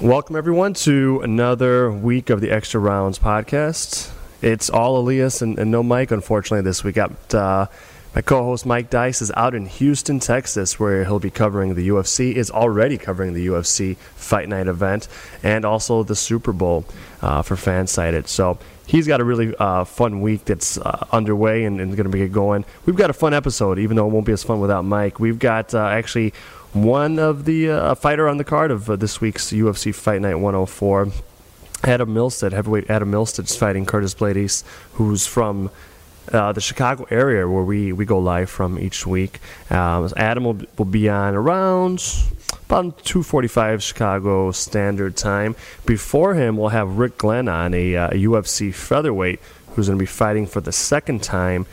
Welcome, everyone, to another week of the Extra Rounds podcast. It's all Elias and, and no Mike, unfortunately, this week. Got, uh, my co host Mike Dice is out in Houston, Texas, where he'll be covering the UFC, is already covering the UFC Fight Night event, and also the Super Bowl uh, for Fansided. So he's got a really uh, fun week that's uh, underway and, and going to be going. We've got a fun episode, even though it won't be as fun without Mike. We've got uh, actually one of the uh, fighter on the card of uh, this week's UFC Fight Night 104. Adam Milstead, heavyweight Adam Milstead's fighting Curtis Blaydes, who's from uh, the Chicago area where we, we go live from each week. Um, Adam will, will be on around about 2:45 Chicago Standard Time. Before him, we'll have Rick Glenn on a, uh, UFC featherweight who's going to be fighting for the second time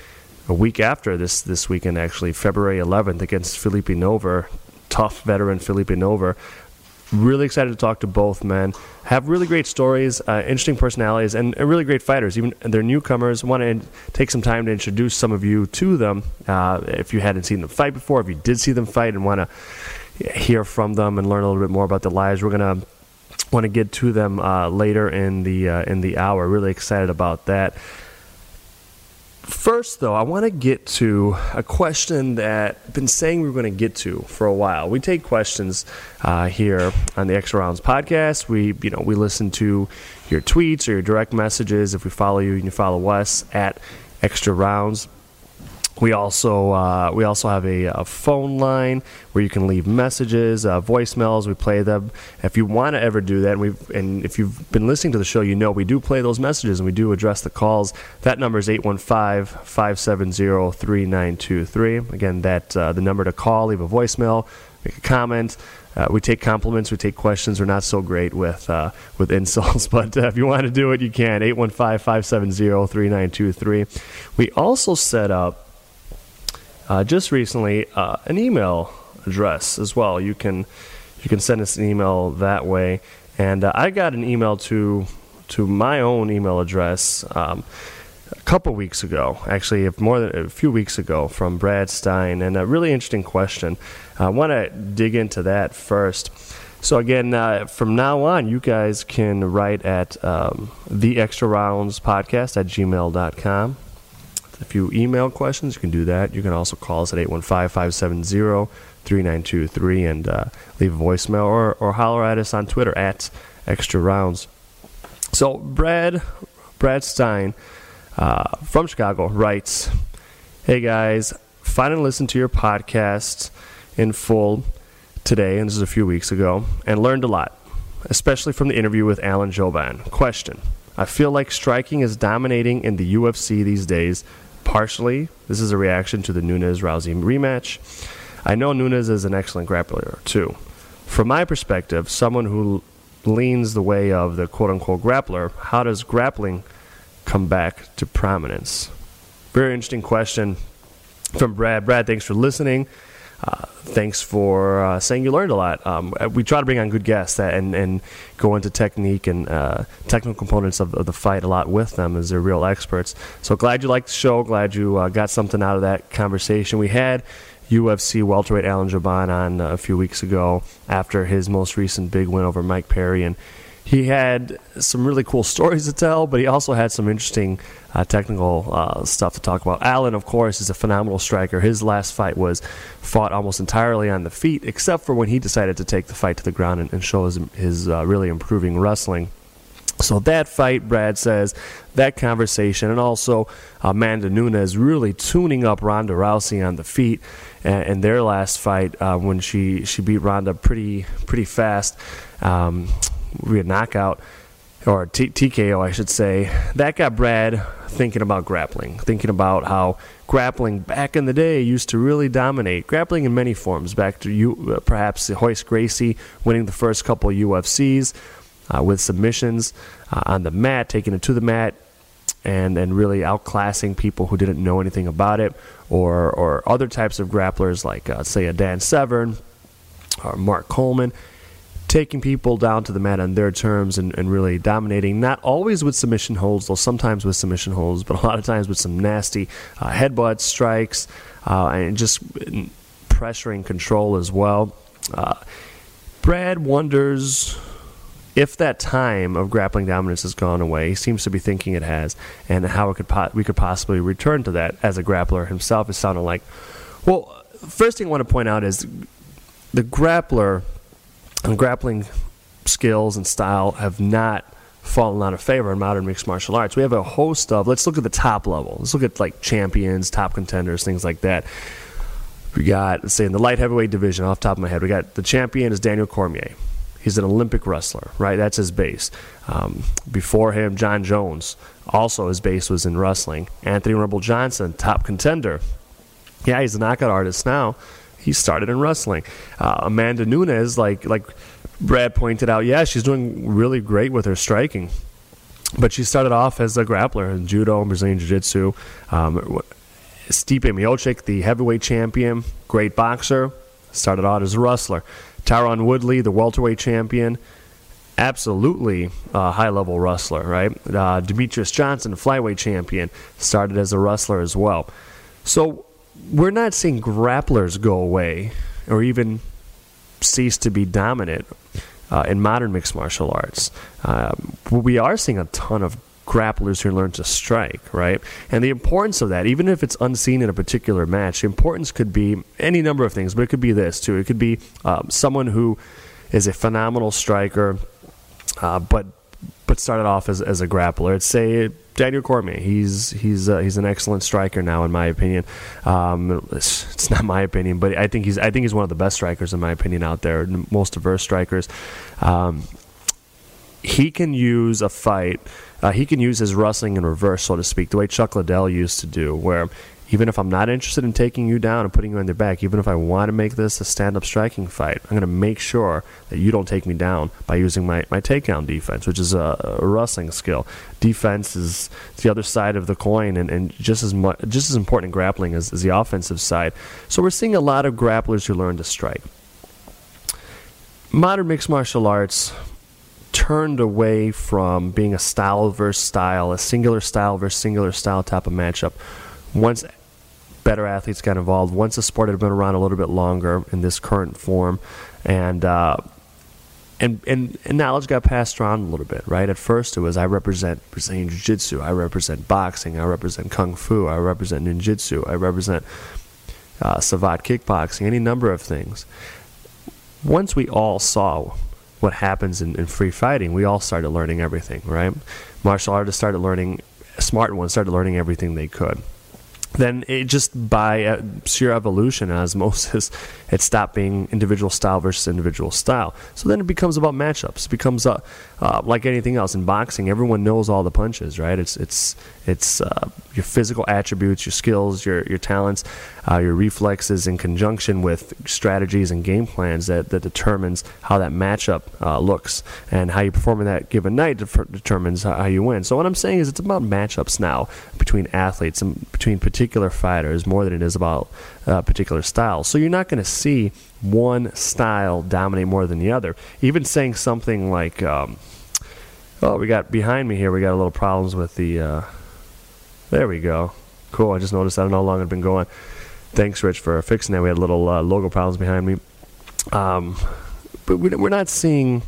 a week after this this weekend, actually February 11th against Phillipe Nover tough veteran Phillipe Nover. Really excited to talk to both men. Have really great stories, uh, interesting personalities, and, really great fighters. Even they're newcomers. Want to take some time to introduce some of you to them. Uh, if you hadn't seen them fight before, if you did see them fight and want to hear from them and learn a little bit more about their lives, we're gonna want to get to them uh, later in the uh, in the hour. Really excited about that. First, though, I want to get to a question that I've been saying we are going to get to for a while. We take questions uh, here on the Extra Rounds podcast. We, you know, we listen to your tweets or your direct messages. If we follow you and you follow us at Extra Rounds, we also uh, we also have a, a, phone line where you can leave messages, uh, voicemails. We play them. If you want to ever do that, and, we and if you've been listening to the show, you know we do play those messages and we do address the calls. That number is 815-570-3923. Again, that uh, the number to call, leave a voicemail, make a comment. Uh, we take compliments, we take questions. We're not so great with uh, with insults, but uh, if you want to do it, you can. 815-570-3923. We also set up uh, just recently uh, an email address as well. You can you can send us an email that way. And uh, I got an email to to my own email address um, a couple weeks ago, actually, more than a few weeks ago, from Brad Stein, and a really interesting question. I want to dig into that first. So again, uh, from now on, you guys can write at um, the extra rounds podcast at gmail.com. If you email questions, you can do that. You can also call us at 815 570 3923 and uh, leave a voicemail or, or holler at us on Twitter at Extra Rounds. So, Brad, Brad Stein uh, from Chicago writes Hey guys, finally listened to your podcast in full today, and this is a few weeks ago, and learned a lot, especially from the interview with Alan Jouban. Question I feel like striking is dominating in the UFC these days Partially, this is a reaction to the Nunes Rousey rematch. I know Nunes is an excellent grappler, too. From my perspective, someone who leans the way of the quote unquote grappler, how does grappling come back to prominence? Very interesting question from Brad. Brad, thanks for listening. Uh, thanks for uh, saying you learned a lot. Um, we try to bring on good guests and, and go into technique and uh, technical components of, of, the fight a lot with them as they're real experts. So glad you liked the show. Glad you uh, got something out of that conversation. We had UFC welterweight Alan Jouban on a few weeks ago after his most recent big win over Mike Perry, and he had some really cool stories to tell, but he also had some interesting uh, technical uh, stuff to talk about. Alan, of course, is a phenomenal striker. His last fight was fought almost entirely on the feet, except for when he decided to take the fight to the ground and, and show his, his uh, really improving wrestling. So that fight, Brad says, that conversation, and also Amanda Nunes really tuning up Ronda Rousey on the feet, in their last fight uh, when she she beat Ronda pretty pretty fast. Um, via knockout or T- TKO, I should say, that got Brad thinking about grappling, thinking about how grappling back in the day used to really dominate. Grappling in many forms, back to you, uh, perhaps Royce Gracie winning the first couple UFCs uh, with submissions uh, on the mat, taking it to the mat, and and really outclassing people who didn't know anything about it, or or other types of grapplers like uh, say a Dan Severn or Mark Coleman taking people down to the mat on their terms and, and really dominating, not always with submission holds, though sometimes with submission holds, but a lot of times with some nasty uh, headbutt strikes uh, and just pressuring control as well. Uh, Brad wonders if that time of grappling dominance has gone away, he seems to be thinking it has, and how it could po- we could possibly return to that as a grappler himself. It sounded like, well, first thing I want to point out is the grappler and grappling skills and style have not fallen out of favor in modern mixed martial arts. We have a host of. Let's look at the top level. Let's look at like champions, top contenders, things like that. We got, let's say, in the light heavyweight division, off top of my head, we got the champion is Daniel Cormier. He's an Olympic wrestler, right? That's his base. Um, before him, John Jones, also his base was in wrestling. Anthony Rumble Johnson, top contender. Yeah, he's a knockout artist now. He started in wrestling. Uh, Amanda Nunes, like like Brad pointed out, yeah, she's doing really great with her striking. But she started off as a grappler in judo and Brazilian Jiu Jitsu. Um, Stipe Miocic, the heavyweight champion, great boxer, started out as a wrestler. Tyron Woodley, the welterweight champion, absolutely a high level wrestler, right? Uh, Demetrious Johnson, the flyweight champion, started as a wrestler as well. So we're not seeing grapplers go away or even cease to be dominant uh, in modern mixed martial arts. Um, we are seeing a ton of grapplers who learn to strike, right? And the importance of that, even if it's unseen in a particular match, the importance could be any number of things, but it could be this too. It could be um, someone who is a phenomenal striker, uh, but but started off as, as a grappler. It's say Daniel Cormier. He's he's uh, he's an excellent striker now, in my opinion. Um, it's, it's, not my opinion, but I think he's I think he's one of the best strikers in my opinion out there, most diverse strikers. Um, he can use a fight. Uh, he can use his wrestling in reverse, so to speak, the way Chuck Liddell used to do, where even if I'm not interested in taking you down and putting you on your back, even if I want to make this a stand up striking fight, I'm going to make sure that you don't take me down by using my, my takedown defense, which is a, a wrestling skill. Defense is the other side of the coin and, and just as much, just as important in grappling as, as the offensive side. So we're seeing a lot of grapplers who learn to strike. Modern mixed martial arts turned away from being a style versus style, a singular style versus singular style type of matchup. Once better athletes got involved, once the sport had been around a little bit longer in this current form, and uh, and, and, and knowledge got passed around a little bit, right? At first, it was I represent Brazilian Jiu Jitsu, I represent boxing, I represent Kung Fu, I represent Ninjitsu, I represent uh, Savate kickboxing, any number of things. Once we all saw what happens in, in free fighting, we all started learning everything, right? Martial artists started learning, smart ones started learning everything they could then it just by uh, sheer evolution osmosis it stopped being individual style versus individual style. So then it becomes about matchups. It becomes uh, uh, like anything else. In boxing everyone knows all the punches right? It's it's it's uh, your physical attributes your skills your your talents uh, your reflexes in conjunction with strategies and game plans that, that determines how that matchup uh, looks and how you perform in that given night determines how, you win so what i'm saying is it's about matchups now between athletes and between particular fighters more than it is about uh, particular styles. So you're not going to see one style dominate more than the other. Even saying something like, um, oh, we got behind me here, we got a little problems with the. Uh, there we go. Cool. I just noticed. I don't know how long it's been going. Thanks, Rich, for fixing that. We had little uh, logo problems behind me. Um, but we're not seeing,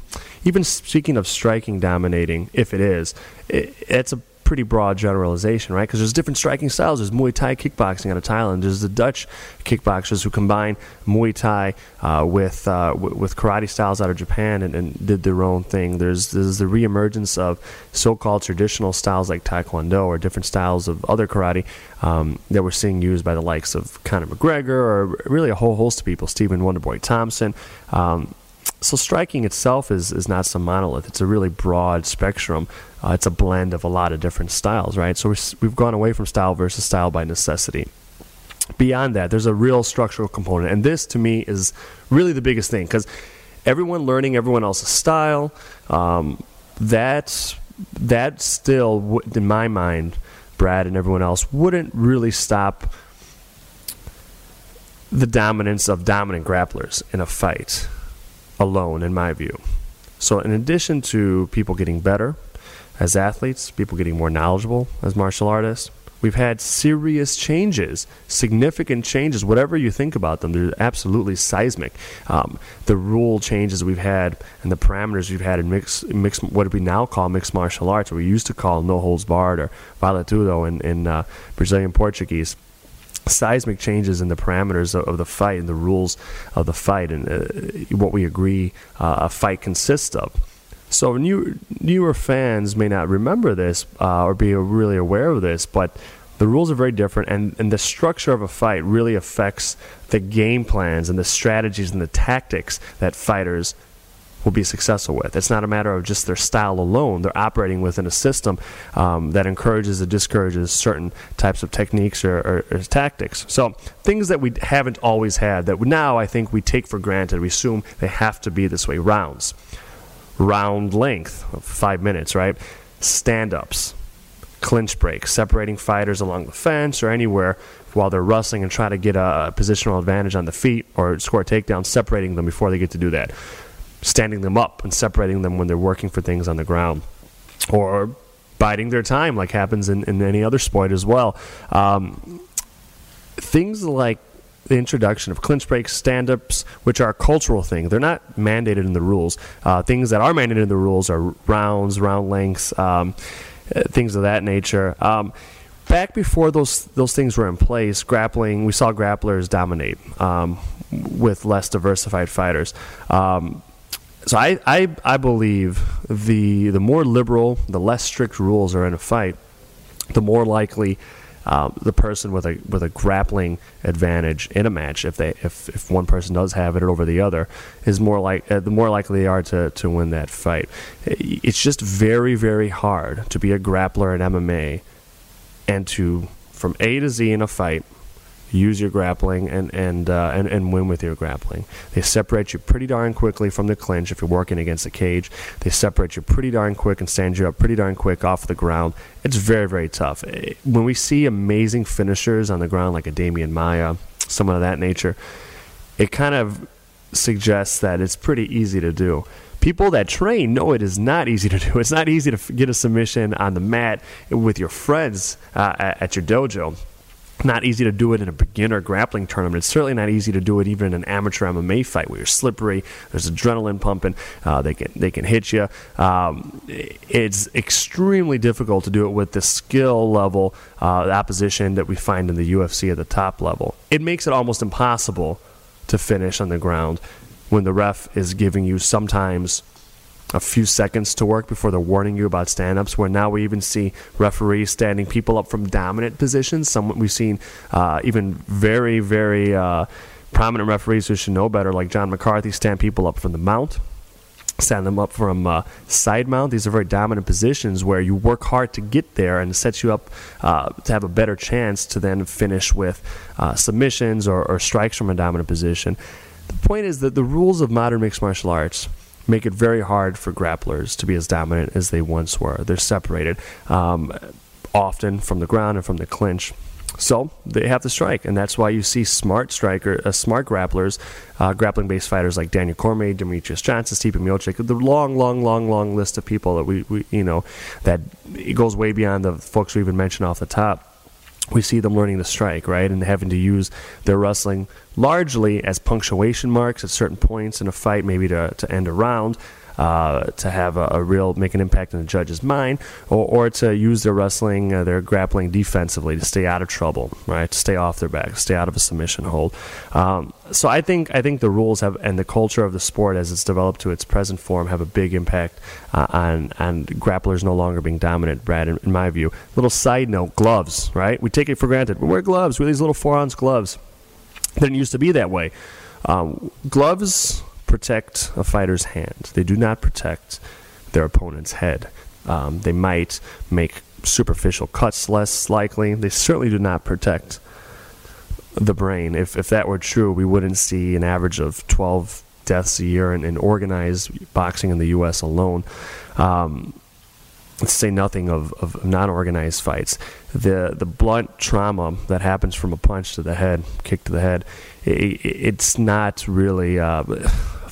even speaking of striking dominating, if it is, it, it's a pretty broad generalization, right? Because there's different striking styles. There's Muay Thai kickboxing out of Thailand. There's the Dutch kickboxers who combine Muay Thai uh, with uh, w- with karate styles out of Japan and, and, did their own thing. There's there's the reemergence of so-called traditional styles like Taekwondo or different styles of other karate um, that we're seeing used by the likes of Conor McGregor or really a whole host of people, Stephen Wonderboy Thompson. Um, so striking itself is, is not some monolith. It's a really broad spectrum. Uh, it's a blend of a lot of different styles, right? So we've gone away from style versus style by necessity. Beyond that, there's a real structural component, and this to me is really the biggest thing because everyone learning everyone else's style. Um, that that still, in my mind, Brad and everyone else wouldn't really stop the dominance of dominant grapplers in a fight alone, in my view. So, in addition to people getting better as athletes, people getting more knowledgeable as martial artists, we've had serious changes, significant changes. Whatever you think about them, they're absolutely seismic. Um, the rule changes we've had and the parameters we've had in mixed, mixed what we now call mixed martial arts, or we used to call no holds barred or vale tudo in, in uh, Brazilian Portuguese seismic changes in the parameters of, of, the fight and the rules of the fight and uh, what we agree uh, a fight consists of. So new, newer fans may not remember this uh, or be really aware of this, but the rules are very different, and, and the structure of a fight really affects the game plans and the strategies and the tactics that fighters will be successful with. It's not a matter of just their style alone. They're operating within a system um, that encourages or discourages certain types of techniques or, or, or, tactics. So things that we haven't always had that now I think we take for granted. We assume they have to be this way. Rounds, round length, of five minutes, right? Stand ups, clinch breaks, separating fighters along the fence or anywhere while they're wrestling and try to get a positional advantage on the feet or score a takedown, separating them before they get to do that standing them up and separating them when they're working for things on the ground, or biding their time, like happens in, in any other sport as well. Um, things like the introduction of clinch breaks, stand ups, which are a cultural thing. They're not mandated in the rules. Uh, things that are mandated in the rules are rounds, round lengths, um, uh, things of that nature. Um, back before those those things were in place, grappling, we saw grapplers dominate um, with less diversified fighters. Um, so I, I, I believe the the more liberal, the less strict rules are in a fight, the more likely uh, the person with a with a grappling advantage in a match, if they if, if one person does have it over the other, is more like uh, the more likely they are to, to win that fight. It's just very very hard to be a grappler in MMA and to from A to Z in a fight use your grappling and and, uh, and and win with your grappling. They separate you pretty darn quickly from the clinch if you're working against a cage. They separate you pretty darn quick and stand you up pretty darn quick off the ground. It's very very tough. Eh, when we see amazing finishers on the ground like a Demian Maya, someone of that nature, it kind of suggests that it's pretty easy to do people that train know it is not easy to do. It's not easy to get a submission on the mat with your friends uh, at your dojo not easy to do it in a beginner grappling tournament. It's certainly not easy to do it even in an amateur MMA fight where you're slippery. There's adrenaline pumping. Uh, they can they can hit you. Um, it's extremely difficult to do it with the skill level uh, opposition that we find in the UFC at the top level. It makes it almost impossible to finish on the ground when the ref is giving you sometimes a few seconds to work before they're warning you about stand-ups. Where now we even see referees standing people up from dominant positions. Some we've seen uh, even very very uh, prominent referees who should know better, like John McCarthy, stand people up from the mount. Stand them up from uh, side mount. These are very dominant positions where you work hard to get there and it sets you up uh, to have a better chance to then finish with uh, submissions or, or strikes from a dominant position. The point is that the rules of modern mixed martial arts make it very hard for grapplers to be as dominant as they once were. They're separated um, often from the ground and from the clinch. So they have to strike, and that's why you see smart striker, uh, smart grapplers, uh, grappling-based fighters like Daniel Cormier, Demetrious Johnson, Stipe Miocic. The long, long, long, long list of people that we, we, you know, that it goes way beyond the folks we even mentioned off the top we see them learning to strike, right, and having to use their wrestling largely as punctuation marks at certain points in a fight, maybe to, to end a round, uh, to have a, a, real make an impact in the judge's mind, or, or to use their wrestling, uh, their grappling defensively to stay out of trouble, right? To stay off their back, stay out of a submission hold. Um, so I think I think the rules have and the culture of the sport as it's developed to its present form have a big impact uh, on on grapplers no longer being dominant. Brad, in, in my view. Little side note: gloves, right? We take it for granted. We wear gloves. We wear these little four ounce gloves. Didn't used to be that way. Um, gloves protect a fighter's hand. They do not protect their opponent's head. Um, they might make superficial cuts less likely. They certainly do not protect the brain. If, if that were true, we wouldn't see an average of 12 deaths a year in, in organized boxing in the U.S. alone. Um, to say nothing of, of non-organized fights. The the blunt trauma that happens from a punch to the head, kick to the head, it, it's not really uh,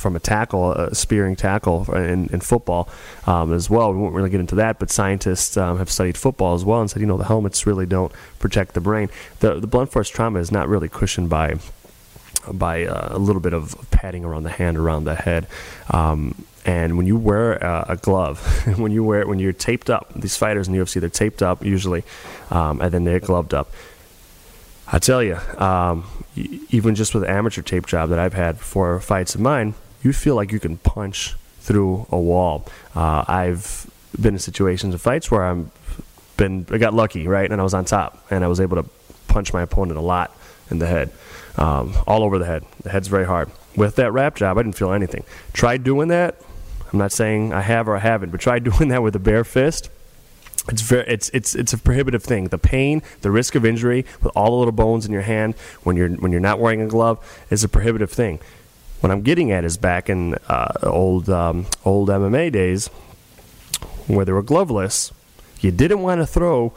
from a tackle, a spearing tackle in, in football um, as well. We won't really get into that, but scientists um, have studied football as well and said, you know, the helmets really don't protect the brain. The, the blunt force trauma is not really cushioned by by uh, a little bit of padding around the hand, around the head. Um, and when you wear a, a glove, when you wear when you're taped up, these fighters in the UFC they're taped up usually, um, and then they're gloved up. I tell you, um, even just with amateur tape job that I've had for fights of mine, you feel like you can punch through a wall. Uh, I've been in situations of fights where I'm been I got lucky, right, and I was on top, and I was able to punch my opponent a lot in the head, um, all over the head. The head's very hard. With that wrap job, I didn't feel anything. Tried doing that I'm not saying I have or I haven't, but try doing that with a bare fist. It's very, it's it's it's a prohibitive thing. The pain, the risk of injury with all the little bones in your hand when you're when you're not wearing a glove is a prohibitive thing. What I'm getting at is back in uh, old um, old MMA days where they were gloveless, you didn't want to throw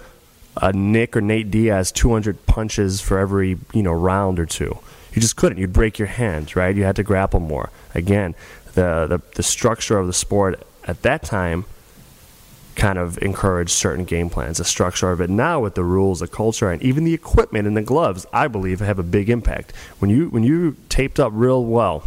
a Nick or Nate Diaz 200 punches for every you know round or two. You just couldn't. You'd break your hand, right? You had to grapple more. Again, the, the, the structure of the sport at that time kind of encouraged certain game plans. The structure of it now with the rules, the culture, and even the equipment and the gloves, I believe, have a big impact. When you when you taped up real well,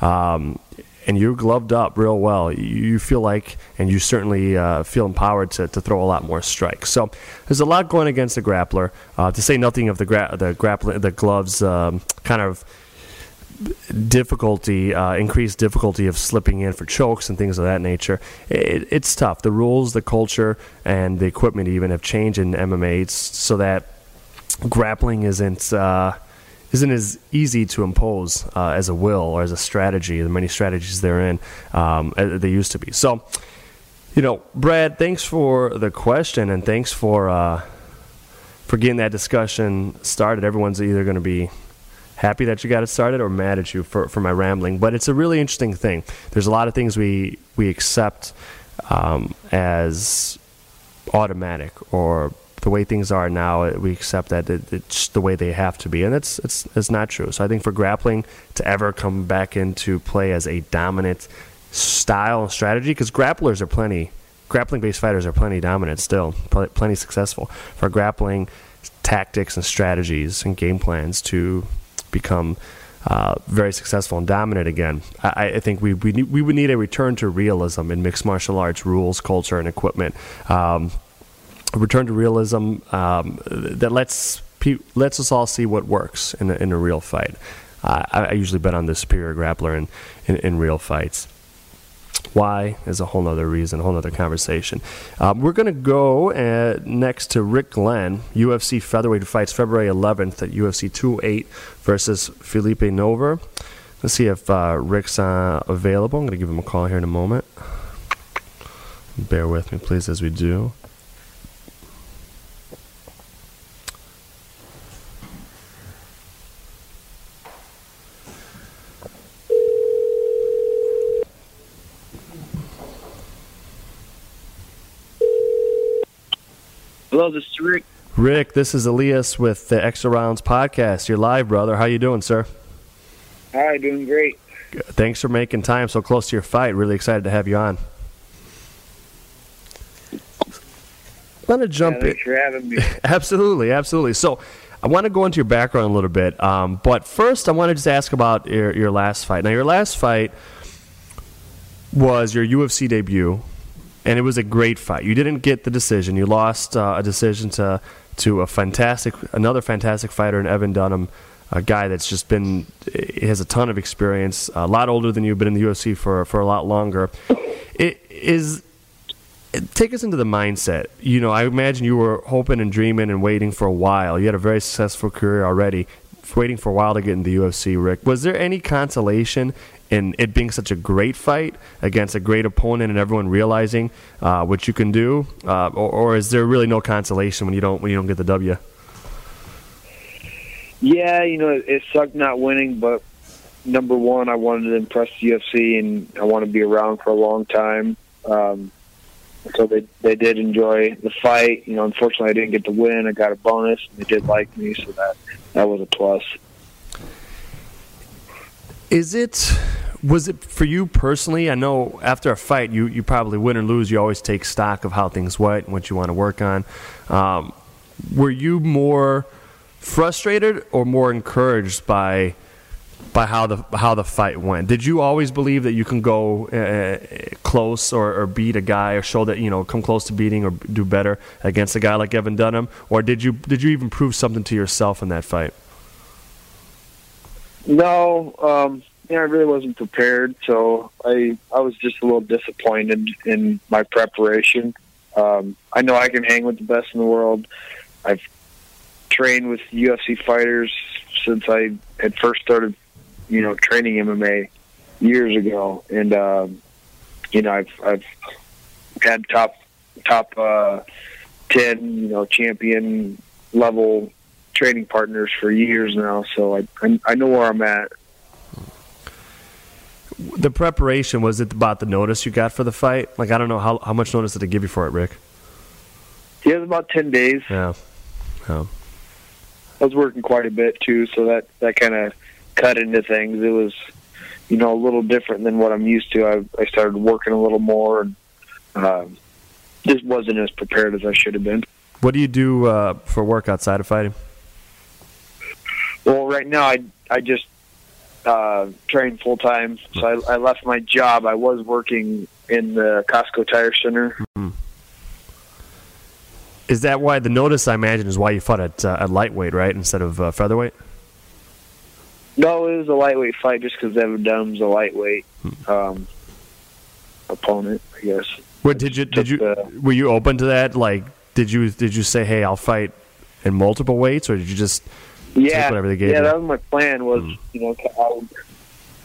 um, and you're gloved up real well, you feel like, and you certainly uh, feel empowered to, to throw a lot more strikes. So there's a lot going against the grappler. Uh, to say nothing of the gra- the grappling, the gloves, um, kind of difficulty, uh, increased difficulty of slipping in for chokes and things of that nature. It, it's tough. The rules, the culture, and the equipment even have changed in MMA so that grappling isn't uh, isn't as easy to impose uh, as a will or as a strategy. The many strategies therein um, they used to be. So, you know, Brad, thanks for the question and thanks for uh, for getting that discussion started. Everyone's either going to be happy that you got it started or mad at you for, for my rambling. But it's a really interesting thing. There's a lot of things we, we accept um, as automatic or the way things are now, we accept that it, it's the way they have to be, and it's it's it's not true. So I think for grappling to ever come back into play as a dominant style and strategy, because grapplers are plenty, grappling-based fighters are plenty dominant still, plenty successful. For grappling tactics and strategies and game plans to become uh, very successful and dominant again. I, I think we we, need, we would need a return to realism in mixed martial arts rules, culture, and equipment. Um, a return to realism um, that lets pe- lets us all see what works in a, in a real fight. Uh, I, I, usually bet on the superior grappler in, in, in real fights. Why is a whole other reason, a whole other conversation. Um, we're going to go uh, next to Rick Glenn, UFC featherweight fights February 11th at UFC 208 versus Phillipe Nover. Let's see if uh, Rick's uh, available. I'm going to give him a call here in a moment. Bear with me, please, as we do. Hello, this is Rick. Rick, this is Elias with the Extra Rounds podcast. You're live, brother. How you doing, sir? Hi, doing great. Thanks for making time so close to your fight. Really excited to have you on. Want to jump yeah, thanks in. for having me. absolutely, absolutely. So, I want to go into your background a little bit, um, but first, I want to just ask about your, your last fight. Now, your last fight was your UFC debut and it was a great fight. You didn't get the decision. You lost uh, a decision to to a fantastic, another fantastic fighter in Evan Dunham, a guy that's just been has a ton of experience, a lot older than you, been in the UFC for for a lot longer. It is. Take us into the mindset. You know, I imagine you were hoping and dreaming and waiting for a while. You had a very successful career already waiting for a while to get in the UFC, Rick. Was there any consolation in it being such a great fight against a great opponent and everyone realizing uh, what you can do, uh, or, or, is there really no consolation when you don't when you don't get the W? Yeah, you know it, sucked not winning, but number one, I wanted to impress the UFC and I want to be around for a long time. Um, so they they did enjoy the fight. You know, unfortunately, I didn't get to win. I got a bonus, and they did like me, so that that was a plus Is it was it for you personally? I know after a fight, you, you probably win or lose. You always take stock of how things went and what you want to work on. Um, were you more frustrated or more encouraged by by how the how the fight went? Did you always believe that you can go uh, close or, or, beat a guy or show that you know come close to beating or do better against a guy like Evan Dunham, or did you did you even prove something to yourself in that fight? No, um, yeah, I really wasn't prepared, so I I was just a little disappointed in my preparation. Um, I know I can hang with the best in the world. I've trained with UFC fighters since I had first started, you know, training MMA years ago, and um, you know, I've I've had top top uh, ten, you know, champion level training partners for years now, so I I, I know where I'm at the preparation was it about the notice you got for the fight? Like I don't know how how much notice did they give you for it, Rick? Yeah, it was about ten days. Yeah, yeah. I was working quite a bit too, so that that kind of cut into things. It was, you know, a little different than what I'm used to. I I started working a little more and um, just wasn't as prepared as I should have been. What do you do uh, for work outside of fighting? Well, right now I I just uh, train full time. So I, I left my job. I was working in the Costco Tire Center. Mm-hmm. Is that why the notice? I imagine is why you fought at uh, at lightweight, right, instead of uh, featherweight. No, it was a lightweight fight just because Evan Dunham's a lightweight hmm. um, opponent. I guess. What did you did you were you open to that? Like, did you did you say, hey, I'll fight in multiple weights, or did you just yeah, whatever they gave yeah, you. that was my plan. Was mm. you know I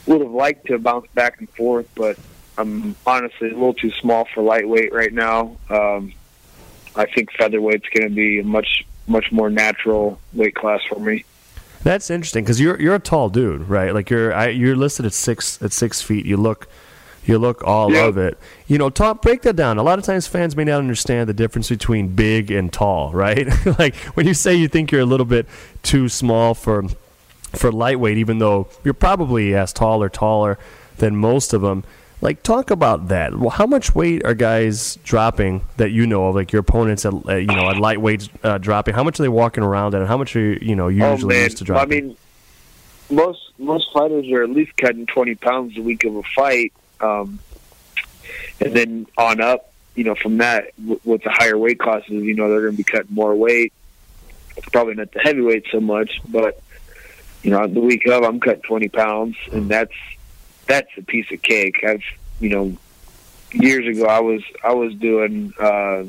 would have liked to bounce back and forth, but I'm honestly a little too small for lightweight right now. Um, I think featherweight's going to be a much much more natural weight class for me. That's interesting because you're you're a tall dude, right? Like you're I, you're listed at six at six feet. You look you look all yep. of it. You know, talk break that down. A lot of times fans may not understand the difference between big and tall, right? like when you say you think you're a little bit too small for for lightweight, even though you're probably as tall or taller than most of them. Like, talk about that. Well, how much weight are guys dropping that you know of? Like your opponents at you know at lightweight uh, dropping. How much are they walking around at? And how much are you, you know oh, usually oh, used to dropping? I mean, most most fighters are at least cutting twenty pounds a week of a fight. Um, and then on up, you know, from that, with the higher weight classes, you know, they're going to be cutting more weight. Probably not the heavyweight so much, but you know, the week of, I'm cutting 20 pounds, and that's that's a piece of cake. I've, you know, years ago, I was I was doing, uh,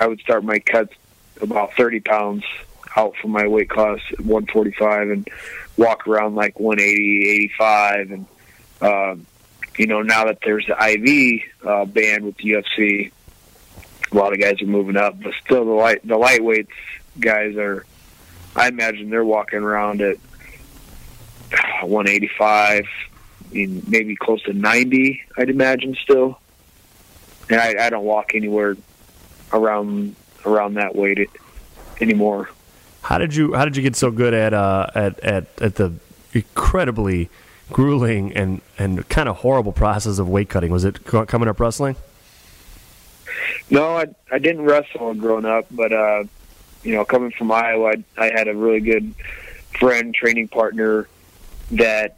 I would start my cuts about 30 pounds out from my weight class at 145 and walk around like 180, 85, and um, you know, now that there's the IV uh, with the UFC, a lot of guys are moving up, but still the light the lightweights guys are. I imagine they're walking around at 185, maybe close to 90. I'd imagine still, and I, I don't walk anywhere around around that weight anymore. How did you How did you get so good at uh, at at at the incredibly grueling and and kind of horrible process of weight cutting? Was it coming up wrestling? No, I I didn't wrestle growing up, but uh, you know, coming from Iowa, I, I had a really good friend, training partner that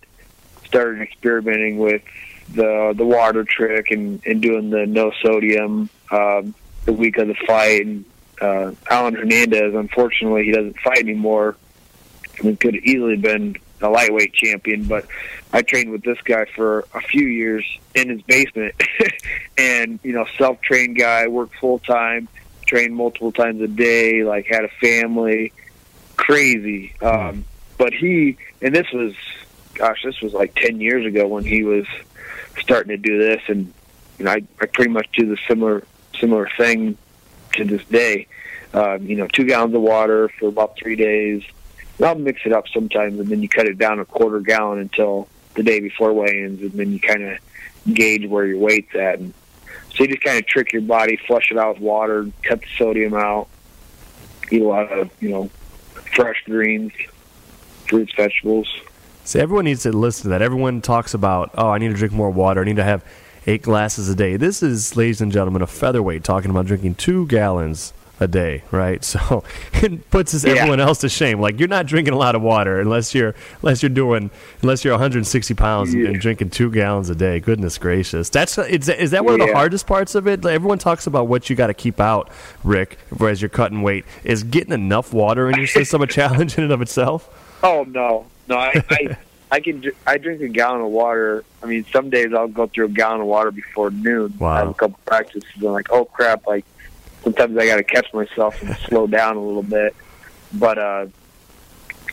started experimenting with the the water trick and, and doing the no sodium um, the week of the fight. And uh, Alan Hernandez, unfortunately, he doesn't fight anymore. It could have easily been a lightweight champion, but I trained with this guy for a few years in his basement, and you know, self-trained guy, worked full time, trained multiple times a day, like had a family, crazy. Um, but he, and this was, gosh, this was like ten years ago when he was starting to do this, and you know, I, I pretty much do the similar similar thing to this day. Um, you know, two gallons of water for about three days I'll mix it up sometimes, and then you cut it down a quarter gallon until the day before weigh-ins, and then you kind of gauge where your weight's at. And so you just kind of trick your body, flush it out with water, cut the sodium out, eat a lot of you know fresh greens, fruits, vegetables. See, everyone needs to listen to that. Everyone talks about, oh, I need to drink more water. I need to have eight glasses a day. This is, ladies and gentlemen, a featherweight talking about drinking two gallons a day, right? So it puts us, Yeah. everyone else to shame. Like you're not drinking a lot of water unless you're unless you're doing unless you're 160 pounds and, Yeah. and drinking two gallons a day. Goodness gracious, that's is, is that one of the hardest parts of it? Like, everyone talks about what you got to keep out, Rick, as you're cutting weight. Is getting enough water in your system a challenge in and of itself? Oh no, no, I, I, I can, I drink a gallon of water. I mean, some days I'll go through a gallon of water before noon. Wow. I have a couple practices. And I'm like, oh crap! Like sometimes I got to catch myself and slow down a little bit. But uh,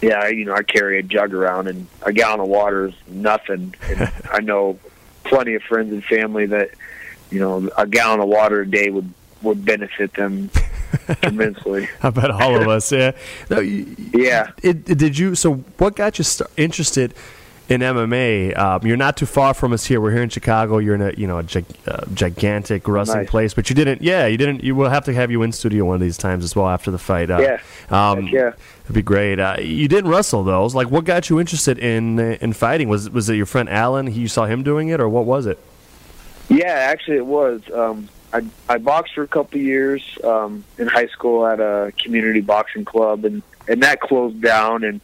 yeah, I, you know, I carry a jug around, and a gallon of water is nothing. And I know plenty of friends and family that, you know, a gallon of water a day would would benefit them immensely. I bet all of us. Yeah. No, you, Yeah. it, it- did you? So, what got you st- interested in MMA? Um, you're not too far from us here. We're here in Chicago. You're in a you know a uh, gigantic wrestling Nice. place, but you didn't. Yeah, you didn't. You will have to have you in studio one of these times as well after the fight. Uh, Yeah. Um, yeah. It'd be great. Uh, you didn't wrestle though. Like, what got you interested in in fighting? Was was it your friend Alan? He, you saw him doing it, or what was it? Yeah, actually, it was. Um, I I boxed for a couple of years um, in high school at a community boxing club, and and that closed down, and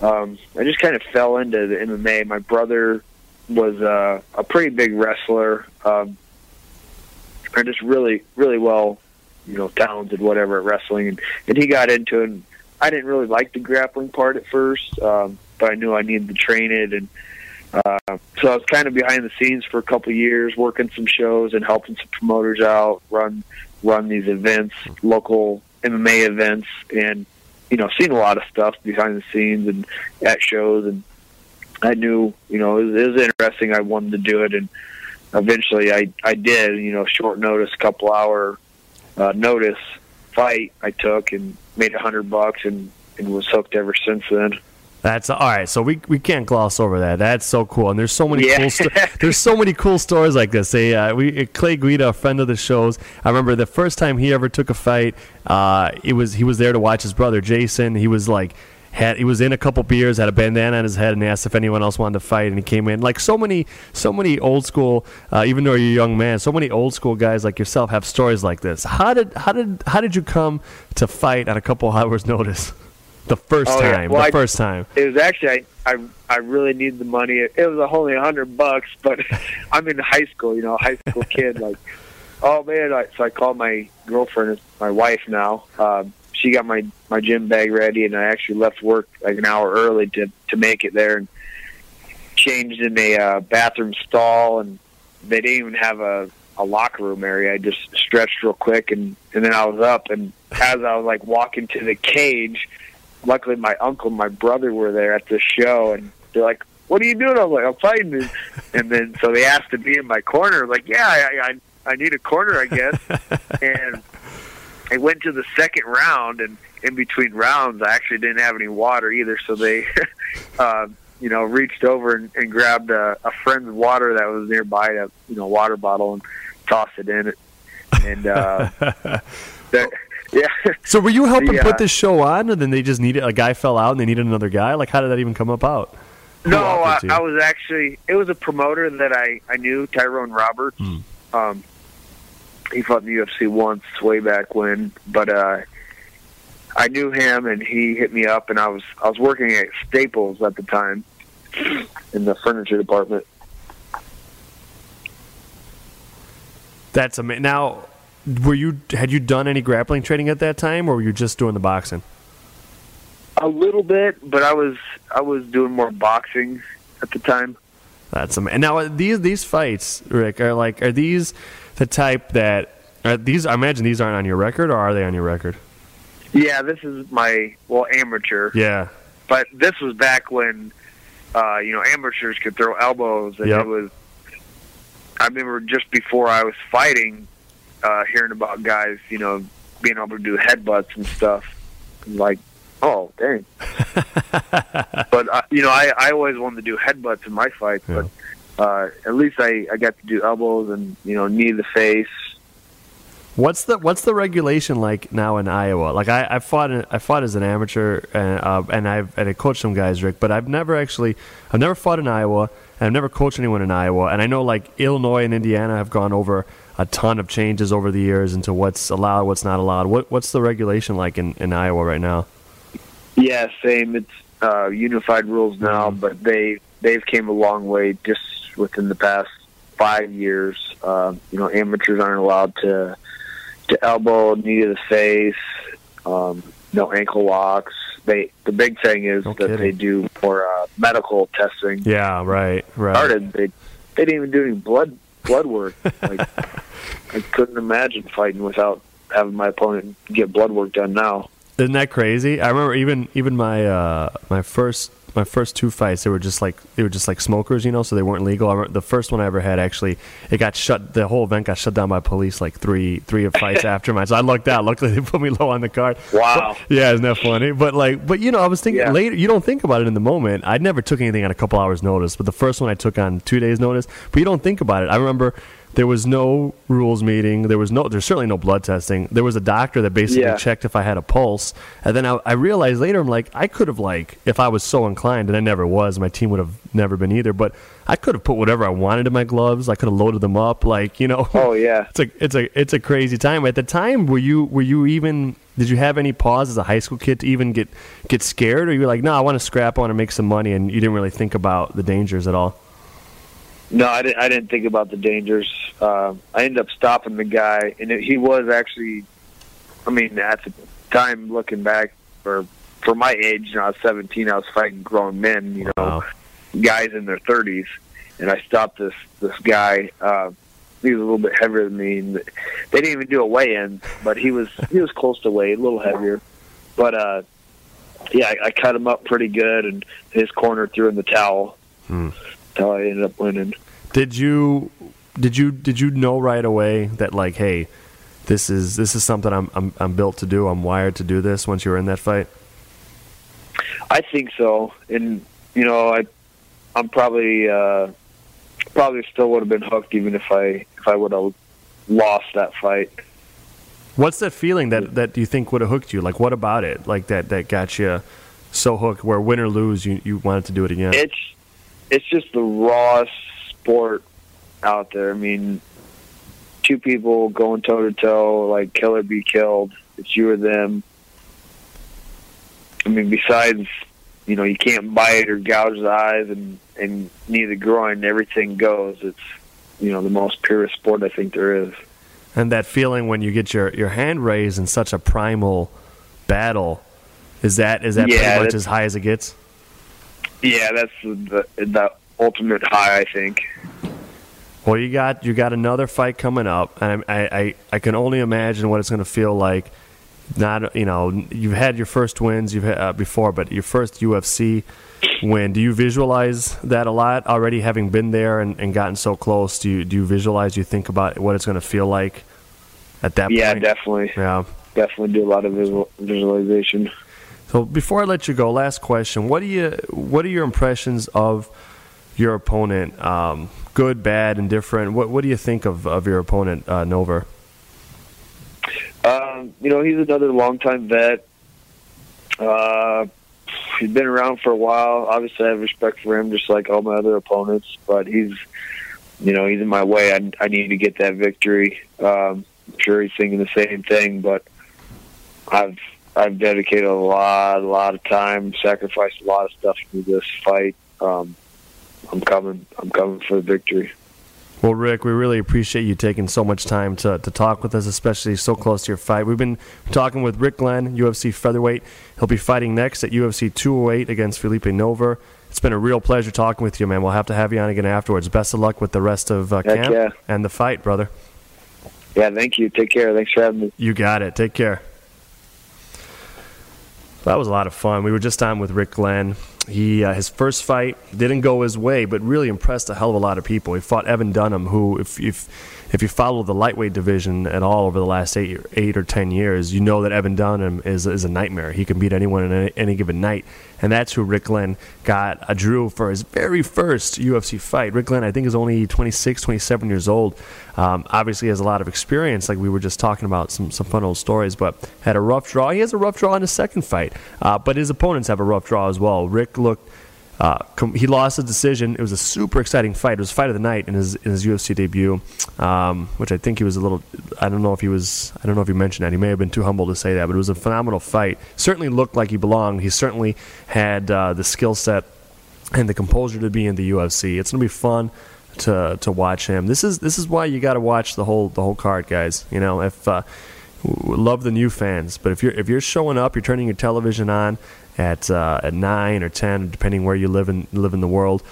um, I just kind of fell into the MMA. My brother was uh, a pretty big wrestler, um, and just really really well, you know, talented whatever at wrestling, and and he got into it. And I didn't really like the grappling part at first, um, but I knew I needed to train it and. Uh, so I was kind of behind the scenes for a couple of years, working some shows and helping some promoters out, run run these events, local MMA events, and you know, seen a lot of stuff behind the scenes and at shows. And I knew, you know, it was, it was interesting. I wanted to do it, and eventually I I did. You know, short notice, couple hour uh, notice fight I took and made a hundred bucks and and was hooked ever since then. That's all right. So we we can't gloss over that. That's so cool, and there's so many Yeah. cool. Sto- there's so many cool stories like this. They, uh, we Clay Guida, a friend of the shows. I remember the first time he ever took a fight. Uh, it was he was there to watch his brother Jason. He was like. Had, he was in a couple beers, had a bandana on his head, and asked if anyone else wanted to fight. And he came in like so many, so many old school. Uh, even though you're a young man, so many old school guys like yourself have stories like this. How did how did how did you come to fight on a couple hours' notice? The first Oh, yeah. time, Well, the I- first time. it was actually I I, I really needed the money. It, was only a hundred bucks, but I'm in high school, you know, a high school kid. Like, oh man! I, so I called my girlfriend, my wife now. Um, she got my my gym bag ready, and I actually left work like an hour early to to make it there, and changed in a uh, bathroom stall, and they didn't even have a a locker room area. I just stretched real quick, and and then I was up, and as I was like walking to the cage luckily my uncle and my brother were there at the show and they're like what are you doing? I was like i'm fighting this. And then so they asked to be in my corner. Like yeah i i, I need a corner i guess. And I went to the second round and in between rounds i actually didn't have any water either. So they uh you know reached over and, and grabbed a, a friend's water that was nearby a you know water bottle and tossed it in it. And uh that, yeah So were you helping The, uh, put this show on, and then they just needed a guy fell out, and they needed another guy? Like, how did that even come about? Who No, I, offered to you? I was actually. It was a promoter that I I knew, Tyrone Roberts. Hmm. Um, he fought in the UFC once, way back when. But uh, I knew him, and he hit me up, and I was I was working at Staples at the time in the furniture department. That's amazing. Now, were you had you done any grappling training at that time, or were you just doing the boxing? A little bit, but I was I was doing more boxing at the time. That's amazing. Now, uh, these these fights, Rick, are like are these the type that are these? I imagine these aren't on your record, or are they on your record? Yeah, this is my well amateur. Yeah. but this was back when uh, you know amateurs could throw elbows, and Yep. it was. I remember just before I was fighting, uh, hearing about guys, you know, being able to do headbutts and stuff. Like, oh dang! but uh, you know, I I always wanted to do headbutts in my fights, Yeah. but uh, at least I I got to do elbows and you know knee to the face. What's the what's the regulation like now in Iowa? Like I, I fought in, I fought as an amateur and uh, and I've and I coached some guys, Rick, but I've never actually I've never fought in Iowa and I've never coached anyone in Iowa. And I know like Illinois and Indiana have gone over a ton of changes over the years into what's allowed, what's not allowed. What what's the regulation like in, in Iowa right now? Yeah, same. It's uh, unified rules now, mm-hmm. but they they've came a long way just within the past five years. Uh, you know, amateurs aren't allowed to to elbow, knee to the face, um, no ankle locks. They the big thing is no that kidding. they do for uh, medical testing. Yeah, right, right. Started they they didn't even do any blood blood work. Like I couldn't imagine fighting without having my opponent get blood work done now. Isn't that crazy? I remember even even my uh, my first my first two fights they were just like they were just like smokers, you know, so they weren't legal. The first one I ever had actually it got shut. The whole event got shut down by police like three three of fights after mine. So I lucked out. Luckily they put me low on the card. Wow. But, yeah, isn't that funny? But like, but you know, I was thinking yeah. later. You don't think about it in the moment. I never took anything on a couple hours notice, but the first one I took on two days notice. But you don't think about it. I remember there was no rules meeting. There was no. There's certainly no blood testing. There was a doctor that basically yeah. checked if I had a pulse, and then I, I, realized later I'm like I could have like if I was so inclined, and I never was. My team would have never been either. But I could have put whatever I wanted in my gloves. I could have loaded them up, like you know. Oh yeah. it's a it's a it's a crazy time. At the time, were you were you even did you have any pause as a high school kid to even get get scared, or you were like, no, I want to scrap, I want to make some money, and you didn't really think about the dangers at all? No, I didn't. I didn't think about the dangers. Uh, I ended up stopping the guy, and it, he was actually. I mean, at the time, looking back, for for my age, you know, I was 17. I was fighting grown men, you know, wow. guys in their 30s, and I stopped this this guy. Uh, he was a little bit heavier than me. And they didn't even do a weigh-in, but he was he was close to weight, a little heavier. But uh, yeah, I, I cut him up pretty good, and his corner threw in the towel. Hmm how I ended up winning. Did you did you did you know right away that like, hey, this is this is something I'm I'm I'm built to do. I'm wired to do this. Once you were in that fight, I think so. And you know, I I'm probably uh, probably still would have been hooked even if I if I would have lost that fight. What's that feeling that that you think would have hooked you? Like, what about it? Like that that got you so hooked? Where win or lose, you you wanted to do it again. It's it's just the rawest sport out there. I mean, two people going toe to toe, like kill or be killed. It's you or them. I mean, besides, you know, you can't bite or gouge the eyes and and knee the groin. Everything goes. It's you know the most purest sport I think there is. And that feeling when you get your your hand raised in such a primal battle, is that is that yeah, pretty much as high as it gets? Yeah, that's the the ultimate high, I think. Well, you got you got another fight coming up, and I I, I can only imagine what it's going to feel like. Not you know you've had your first wins you've had uh, before, but your first UFC win. Do you visualize that a lot already, having been there and, and gotten so close? Do you do you visualize? You think about what it's going to feel like at that yeah, point? Yeah, definitely. Yeah, definitely do a lot of visual, visualization. So before I let you go, last question: What do you what are your impressions of your opponent? Um, good, bad, indifferent. What what do you think of of your opponent, uh, Nover? Um, you know, he's another longtime vet. Uh, he's been around for a while. Obviously, I have respect for him, just like all my other opponents. But he's, you know, he's in my way. I, I need to get that victory. Um, I'm sure he's thinking the same thing, but I've I've dedicated a lot, a lot of time, sacrificed a lot of stuff to this fight. Um, I'm coming. I'm coming for the victory. Well, Rick, we really appreciate you taking so much time to, to talk with us, especially so close to your fight. We've been talking with Rick Glenn, UFC featherweight. He'll be fighting next at UFC 208 against Phillipe Nover. It's been a real pleasure talking with you, man. We'll have to have you on again afterwards. Best of luck with the rest of uh, camp yeah. and the fight, brother. Yeah, thank you. Take care. Thanks for having me. You got it. Take care. That was a lot of fun. We were just on with Rick Glenn. He uh, his first fight didn't go his way, but really impressed a hell of a lot of people. He fought Evan Dunham, who, if, if if you follow the lightweight division at all over the last eight, eight or ten years, you know that Evan Dunham is, is a nightmare. He can beat anyone in any, any given night. And that's who Rick Glenn got a Drew for his very first UFC fight. Rick Glenn, I think, is only 26, 27 years old. Um, obviously, has a lot of experience, like we were just talking about, some, some fun old stories, but had a rough draw. He has a rough draw in his second fight, uh, but his opponents have a rough draw as well. Rick looked uh, he lost a decision. It was a super exciting fight. It was fight of the night in his in his UFC debut, um, which I think he was a little. I don't know if he was. I don't know if he mentioned that. He may have been too humble to say that, but it was a phenomenal fight. Certainly looked like he belonged. He certainly had uh, the skill set and the composure to be in the UFC. It's gonna be fun to to watch him. This is this is why you got to watch the whole the whole card, guys. You know if. Uh, love the new fans, but if you're if you're showing up, you're turning your television on, at uh, at nine or ten, depending where you live in live in the world,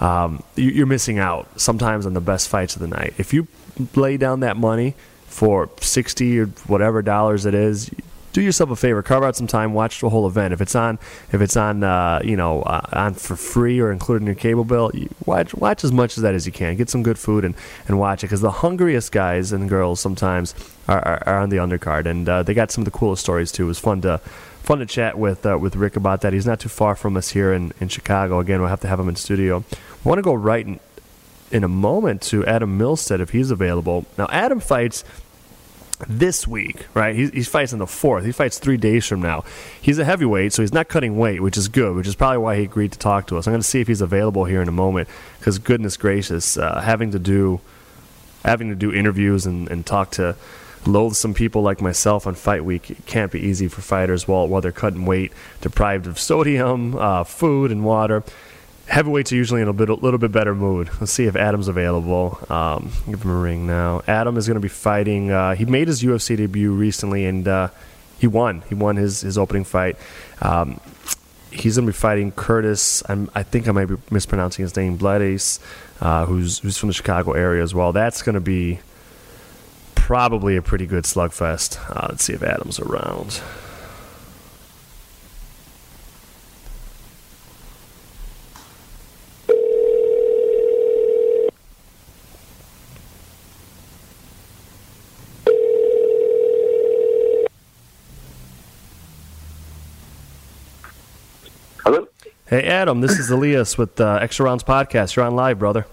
um, you're missing out sometimes on the best fights of the night. If you lay down that money for sixty or whatever dollars it is, do yourself a favor, carve out some time, watch the whole event. If it's on, if it's on, uh, you know, uh, on for free or included in your cable bill, watch watch as much of that as you can. Get some good food and, and watch it because the hungriest guys and girls sometimes are, are, are on the undercard, and uh, they got some of the coolest stories too. It was fun to fun to chat with uh, with Rick about that. He's not too far from us here in, in Chicago. Again, we'll have to have him in studio. I want to go right in, in a moment to Adam Milstead if he's available. Now, Adam fights this week, right? He, he fights on the fourth. He fights three days from now. He's a heavyweight, so he's not cutting weight, which is good, which is probably why he agreed to talk to us. I'm going to see if he's available here in a moment, because goodness gracious, uh, having to do having to do interviews and, and talk to loathsome people like myself on fight week it can't be easy for fighters while, while they're cutting weight, deprived of sodium, uh, food, and water. Heavyweights are usually in a, bit, a little bit better mood. Let's see if Adam's available. Um, give him a ring now. Adam is going to be fighting. Uh, he made his UFC debut recently, and uh, he won. He won his, his opening fight. Um, he's going to be fighting Curtis. I'm, i think I might be mispronouncing his name, Blaydes, uh, who's who's from the Chicago area as well. That's going to be probably a pretty good slugfest. Uh, let's see if Adam's around. Hello. Hey Adam, this is Elias with uh, Extra Rounds Podcast. You're on live, brother.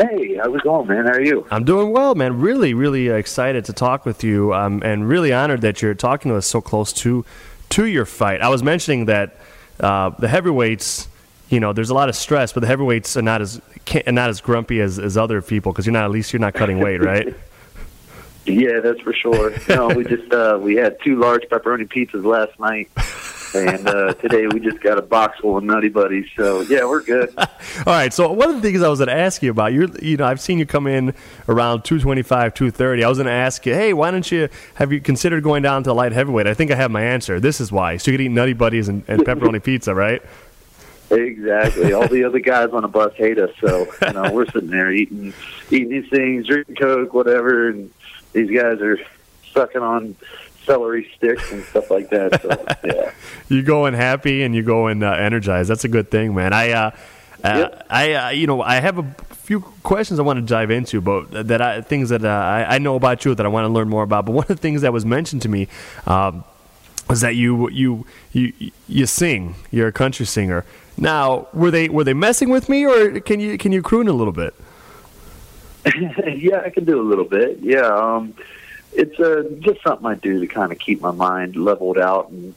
Hey, how's it going, man? How are you? I'm doing well, man. Really, really excited to talk with you, um, and really honored that you're talking to us so close to to your fight. I was mentioning that uh, the heavyweights, you know, there's a lot of stress, but the heavyweights are not as not as grumpy as, as other people because you're not at least you're not cutting weight, right? yeah, that's for sure. no, we just uh, we had two large pepperoni pizzas last night and uh, today we just got a box full of Nutty Buddies. So yeah, we're good. All right. So one of the things I was going to ask you about, you you know, I've seen you come in around two twenty five, two thirty. I was going to ask you, hey, why don't you have you considered going down to light heavyweight? I think I have my answer. This is why. So you could eat Nutty Buddies and, and pepperoni pizza, right? Exactly. All the other guys on the bus hate us, so you know we're sitting there eating eating these things, drinking Coke, whatever, and these guys are sucking on celery sticks and stuff like that. So, yeah. you going happy and you going uh, energized. That's a good thing, man. I, uh, uh, yep. I, uh, you know, I have a few questions I want to dive into, but that I, things that uh, I, I, know about you that I want to learn more about. But one of the things that was mentioned to me um, was that you, you, you, you sing. You're a country singer. Now, were they were they messing with me, or can you can you croon a little bit? yeah, I can do a little bit. Yeah. Um, it's uh, just something I do to kind of keep my mind leveled out and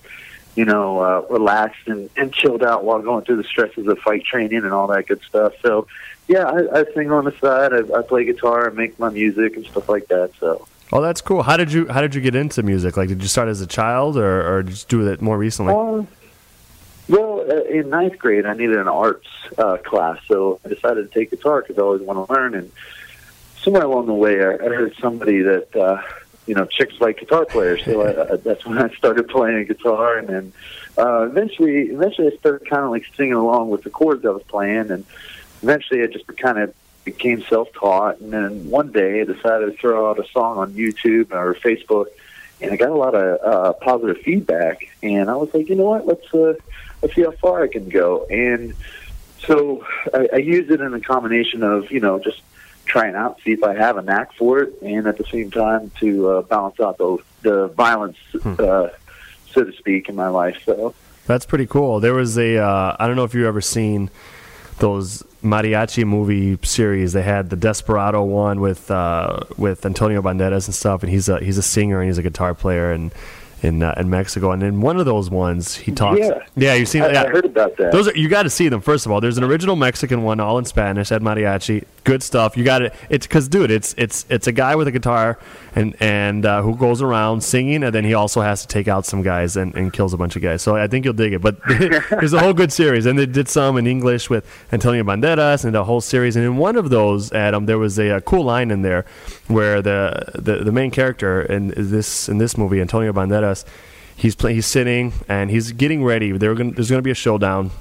you know uh, relaxed and, and chilled out while going through the stresses of fight training and all that good stuff. So yeah, I, I sing on the side. I, I play guitar and make my music and stuff like that. So. Oh, that's cool. How did you How did you get into music? Like, did you start as a child, or, or just do it more recently? Uh, well, uh, in ninth grade, I needed an arts uh, class, so I decided to take guitar because I always want to learn. And somewhere along the way, I, I heard somebody that uh, you know, chicks like guitar players. So I, I, that's when I started playing guitar, and then uh, eventually, eventually, I started kind of like singing along with the chords I was playing, and eventually, I just kind of became self-taught. And then one day, I decided to throw out a song on YouTube or Facebook, and I got a lot of uh, positive feedback. And I was like, you know what? Let's uh, let's see how far I can go. And so I, I used it in a combination of you know just trying out, see if I have a knack for it, and at the same time to uh, balance out the the violence, Hmm. uh, so to speak, in my life. So That's pretty cool. There was a uh, I don't know if you've ever seen those mariachi movie series. They had the Desperado one with uh, with Antonio Banderas and stuff, and he's a he's a singer and he's a guitar player and in uh, in Mexico. And in one of those ones, he talks. Yeah. you've seen. I, yeah. I heard about that. Those are you got to see them first of all. There's an original Mexican one, all in Spanish, El Mariachi. Good stuff. You got it. It's because, dude, it's it's it's a guy with a guitar and and uh, who goes around singing, and then he also has to take out some guys and, and kills a bunch of guys. So I think you'll dig it. But there's a whole good series, and they did some in English with Antonio Banderas and a whole series. And in one of those, Adam, there was a, a cool line in there where the, the the main character in this in this movie, Antonio Banderas. He's play, he's sitting and he's getting ready. Gonna, there's going to be a showdown,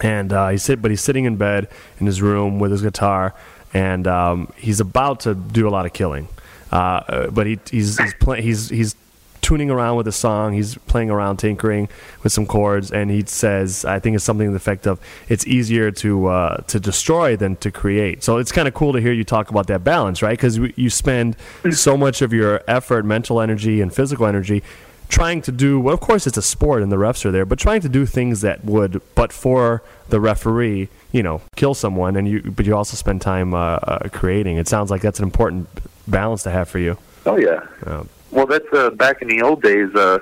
and uh, he's sit, but he's sitting in bed in his room with his guitar, and um, he's about to do a lot of killing. Uh, but he, he's he's, play, he's he's tuning around with a song. He's playing around, tinkering with some chords, and he says, "I think it's something to the effect of it's easier to uh, to destroy than to create." So it's kind of cool to hear you talk about that balance, right? Because you spend so much of your effort, mental energy, and physical energy trying to do well of course it's a sport and the refs are there but trying to do things that would but for the referee you know kill someone and you but you also spend time uh, uh, creating it sounds like that's an important balance to have for you Oh yeah. Um, well, that's uh, back in the old days. Uh,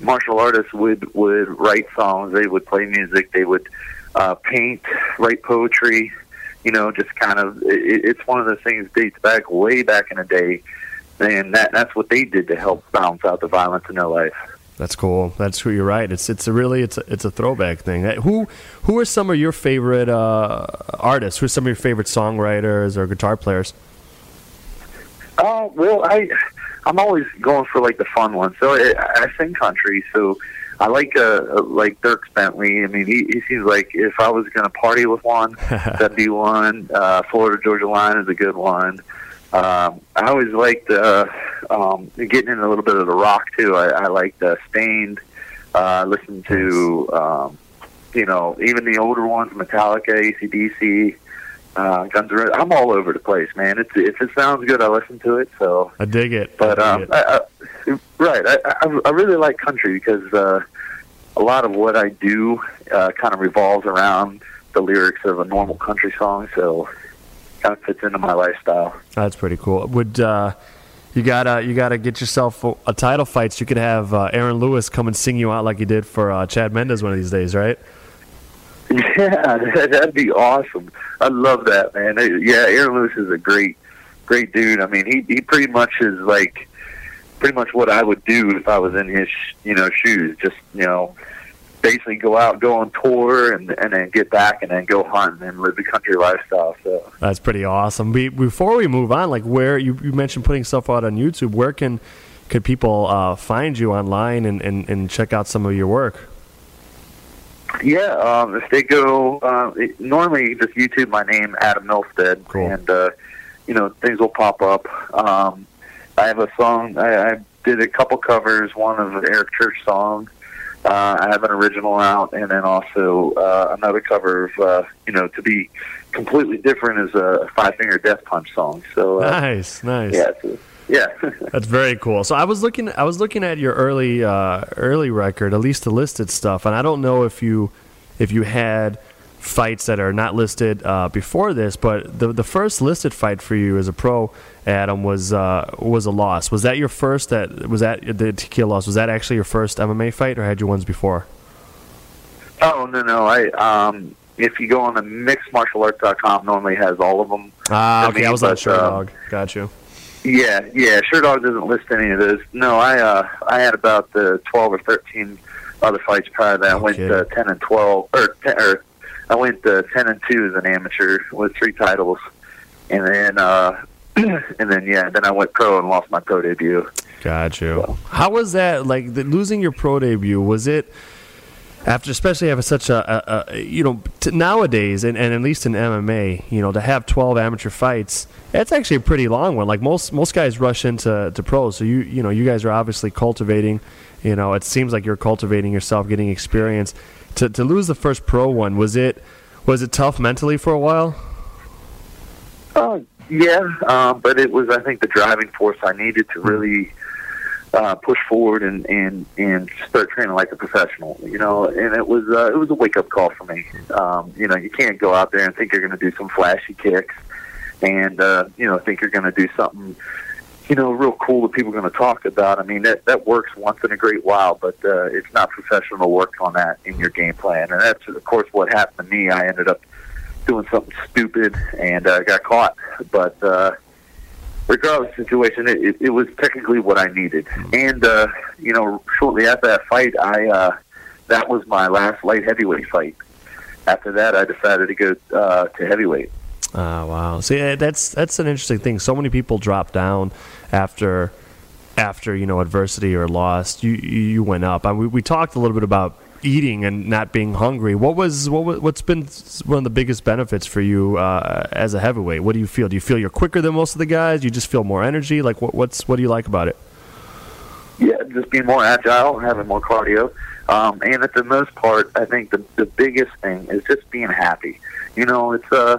martial artists would would write songs. They would play music. They would uh, paint, write poetry. You know, just kind of. It, it's one of those things dates back way back in the day, and that that's what they did to help balance out the violence in their life. that's cool that's who you're right it's it's a really it's a, it's a throwback thing Uh, who who are some of your favorite uh, artists who are some of your favorite songwriters or guitar players Oh well, I I'm always going for like the fun ones. So I, I sing country, so I like uh like Dierks Bentley. I mean, he, he seems like if I was going to party with one, that'd be one. Uh, Florida Georgia Line is a good one. Um, I always liked uh, um, getting in a little bit of the rock too. I, I liked uh, Staind. Uh, listen to um, you know even the older ones, Metallica, ACDC. Uh, Guns N' Roses. I'm all over the place, man. It's if it sounds good, I listen to it. So i dig it but I dig um, it. I, I, right, I, I, I really like country because uh, a lot of what I do uh, kind of revolves around the lyrics of a normal country song, so kind of fits into my lifestyle. That's pretty cool. Would uh, you gotta you gotta get yourself a, a title fight? So you could have uh, Aaron Lewis come and sing you out like he did for uh, Chad Mendes one of these days, right? Yeah, that- that'd be awesome. I love that, man. Yeah, Aaron Lewis is a great, great dude. I mean, he he pretty much is like pretty much what I would do if I was in his you know shoes. Just you know, basically go out, go on tour, and and then get back and then go hunt and live the country lifestyle. So. That's pretty awesome. Be, before we move on, like where you, you mentioned putting stuff out on YouTube, where can could people uh, find you online and, and, and check out some of your work? Yeah, um, if they go, uh, it, normally just YouTube my name, Adam Milstead, Cool. and uh, you know things will pop up. Um, I have a song. I, I did a couple covers. One of the Eric Church song. Uh, I have an original out, and then also uh, another cover of uh, you know to be completely different is a Five Finger Death Punch song. So uh, Nice, nice. yeah, yeah. That's very cool. So I was looking, I was looking at your early, uh, early record, at least the listed stuff, and I don't know if you, if you had fights that are not listed uh, before this, but the the first listed fight for you as a pro, Adam, was uh, was a loss. Was that your first? That was that the tequila loss? Was that actually your first MMA fight, or had you ones before? oh no, no. I um, if you go on the mixedmartialarts.com, normally has all of them. Ah, okay, mean, I was but, Sure um, Dog. Got you. Yeah, yeah. Sherdog doesn't list any of those. No, I uh, I had about the twelve or thirteen other fights prior to that. I went uh, ten and twelve, or, 10, or I went uh, ten and two as an amateur with three titles, and then uh, and then yeah, then I went pro and lost my pro debut. Got you. How was that? Like the, losing your pro debut? Was it after, especially after such a, a, a you know, t- nowadays, and, and at least in MMA, you know, to have twelve amateur fights, that's actually a pretty long one. Like most most guys rush into to pros, so you you know, you guys are obviously cultivating. You know, it seems like you're cultivating yourself, getting experience. To to lose the first pro one, was it was it tough mentally for a while? Uh, yeah, um, but it was I think the driving force I needed to really uh, push forward and and and start training like a professional. You know, and it was uh, it was a wake up call for me. Um, you know, you can't go out there and think you're going to do some flashy kicks, and uh, you know think you're going to do something. You know, real cool that people are going to talk about. I mean, that that works once in a great while, but uh, it's not professional work on that in your game plan. And that's, of course, what happened to me. I ended up doing something stupid and uh, got caught. But uh, regardless of the situation, it, it, it was technically what I needed. And uh, you know, shortly after that fight, I uh, that was my last light heavyweight fight. After that, I decided to go uh, to heavyweight. Oh wow! See, that's that's an interesting thing. So many people drop down after after you know adversity or loss. You you went up. I mean, we, we talked a little bit about eating and not being hungry. What was what what's been one of the biggest benefits for you uh, as a heavyweight? What do you feel? Do you feel you're quicker than most of the guys? You just feel more energy? Like what what's what do you like about it? Yeah, just being more agile, having more cardio, um, and at the most part, I think the the biggest thing is just being happy. You know, it's uh,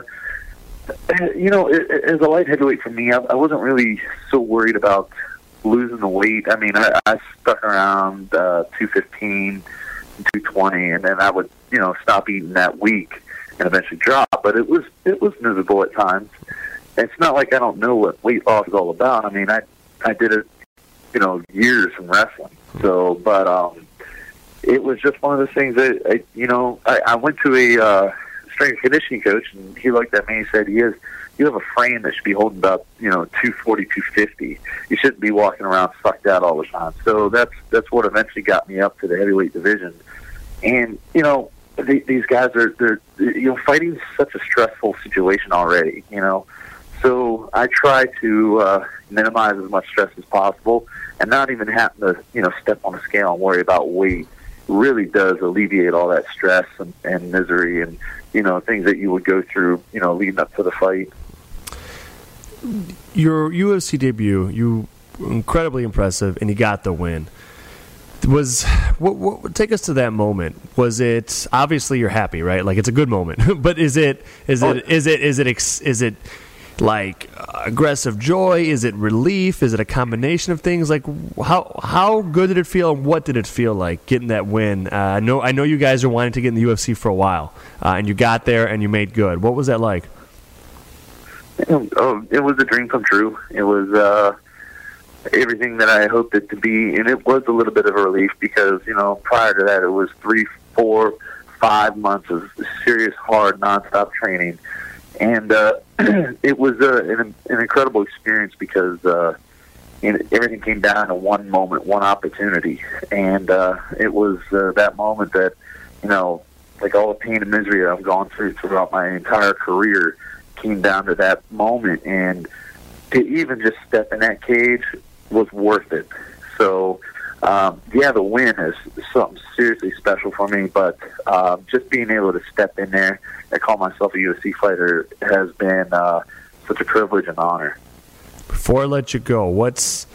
you know, as a light heavyweight for me, I, I wasn't really so worried about losing the weight. I mean, I, I stuck around uh, 215 220, and then I would, you know, stop eating that week and eventually drop. But it was it was miserable at times. It's not like I don't know what weight loss is all about. I mean, I I did it, you know, years in wrestling. So, but um, it was just one of those things that I, you know, I, I went to a uh, strength conditioning coach, and he looked at me and said, "He is." You have a frame that should be holding about, you know, 240, 250. You shouldn't be walking around sucked out all the time. So that's that's what eventually got me up to the heavyweight division and you know they, these guys are they're you know fighting such a stressful situation already. You know, so I try to uh, minimize as much stress as possible, and not even having to you know step on a scale and worry about weight really does alleviate all that stress and, and misery and you know things that you would go through you know leading up to the fight. Your UFC debut, you incredibly impressive, and you got the win. Was what, what, take us to that moment. Was it obviously you're happy right? Like it's a good moment but is it is it is it is it is it like aggressive joy? Is it relief? Is it a combination of things? Like how how good did it feel and what did it feel like getting that win? Uh, i know i know you guys are wanting to get in the ufc for a while uh, and you got there and you made good. What was that like oh, it was a dream come true. It was uh everything that I hoped it to be, and it was a little bit of a relief because you know prior to that it was three, four, five months of serious, hard, nonstop training, and uh, it was uh, an, an incredible experience because uh, everything came down to one moment, one opportunity, and uh, it was uh, that moment that you know, like all the pain and misery I've gone through throughout my entire career, came down to that moment and to even just step in that cage was worth it. So, um, yeah, the win is something seriously special for me. But uh, just being able to step in there and call myself a UFC fighter has been uh, such a privilege and honor. Before I let you go, what's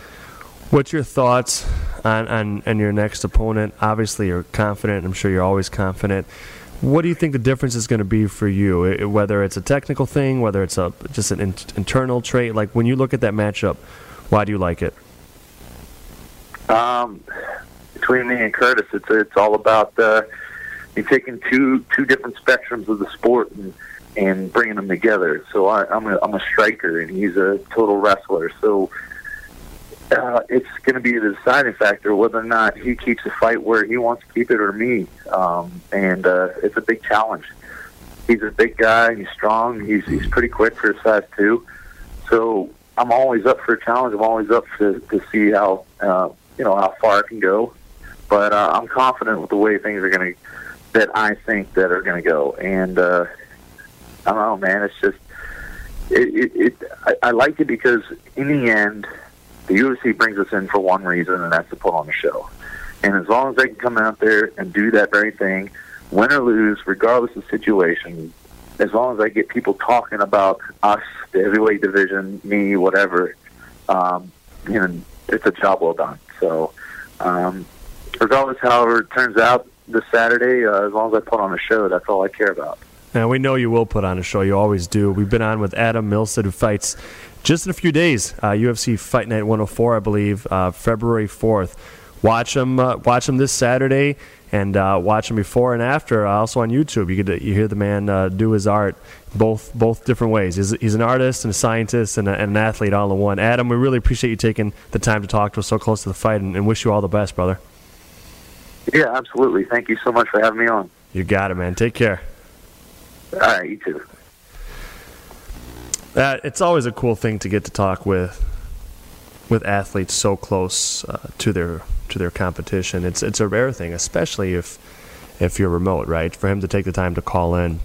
what's your thoughts on, on, on your next opponent? Obviously, you're confident. I'm sure you're always confident. What do you think the difference is going to be for you? Whether it's a technical thing, whether it's a just an in, internal trait. Like when you look at that matchup, why do you like it? Um, between me and Curtis, it's it's all about uh, you taking two two different spectrums of the sport and and bringing them together. So I, I'm a I'm a striker and he's a total wrestler. So uh, it's going to be the deciding factor whether or not he keeps the fight where he wants to keep it or me. Um, and uh, it's a big challenge. He's a big guy. He's strong. He's he's pretty quick for his size two. So I'm always up for a challenge. I'm always up to to see how uh, you know how far I can go. But uh, I'm confident with the way things are going to that I think that are going to go. And uh, I don't know, man. It's just it. it, it I, I like it because in the end, the UFC brings us in for one reason, and that's to put on a show. And as long as they can come out there and do that very thing, win or lose, regardless of situation, as long as I get people talking about us, the heavyweight division, me, whatever, um, you know, it's a job well done. So, um, regardless, however it turns out this Saturday, uh, as long as I put on a show, that's all I care about. And we know you will put on a show. You always do. We've been on with Adam Milstead, who fights just in a few days. Uh, UFC Fight Night 104, I believe, uh, February 4th. Watch him. Uh, watch him this Saturday, and uh, watch him before and after. Uh, also on YouTube, you get you hear the man uh, do his art both both different ways. He's, he's an artist and a scientist and, a, and, an athlete all in one. Adam, we really appreciate you taking the time to talk to us so close to the fight, and, and wish you all the best, brother. Yeah, absolutely. Thank you so much for having me on. You got it, man. Take care. All right, you too. Uh, it's always a cool thing to get to talk with with athletes so close uh, to their to their competition. It's it's a rare thing, especially if if you're remote, right? For him to take the time to call in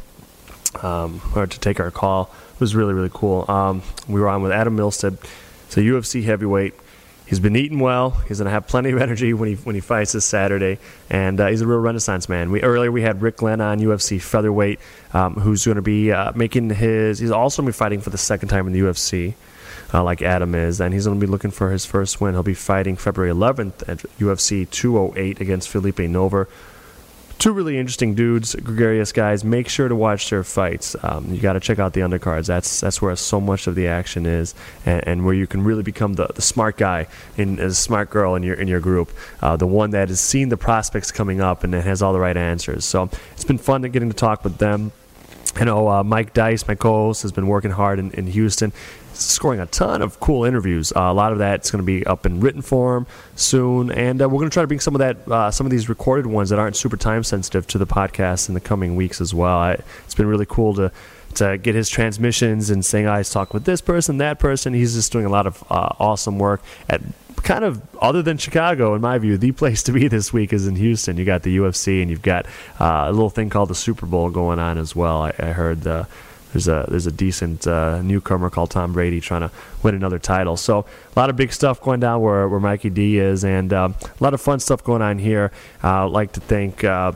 um, or to take our call was really really cool. Um, we were on with Adam Milstead, so UFC heavyweight he's been eating well. He's going to have plenty of energy when he when he fights this Saturday, and uh, he's a real renaissance man. We earlier we had Rick Glenn on UFC featherweight, um, who's going to be uh, making his. He's also going to be fighting for the second time in the UFC. Uh, like Adam is, and he's going to be looking for his first win. He'll be fighting February 11th at UFC 208 against Phillipe Nover two really interesting dudes, gregarious guys. Make sure to watch their fights. Um, you got to check out the undercards. That's that's where so much of the action is, and, and where you can really become the, the smart guy and a smart girl in your in your group, uh, the one that has seen the prospects coming up and has all the right answers. So it's been fun getting to talk with them. I know uh, Mike Dice, my co-host, has been working hard in, in Houston scoring a ton of cool interviews. Uh, a lot of that's going to be up in written form soon, and uh, we're going to try to bring some of that, uh, some of these recorded ones that aren't super time sensitive to the podcast in the coming weeks as well. I, it's been really cool to to get his transmissions and saying, "I talk with this person, that person." He's just doing a lot of uh, awesome work at kind of other than Chicago, in my view, the place to be this week is in Houston. You got the UFC and you've got uh, a little thing called the Super Bowl going on as well. I, I heard uh, there's a there's a decent uh, newcomer called Tom Brady trying to win another title. So a lot of big stuff going down where where Mikey D is, and um, a lot of fun stuff going on here. Uh, I'd like to thank. Uh,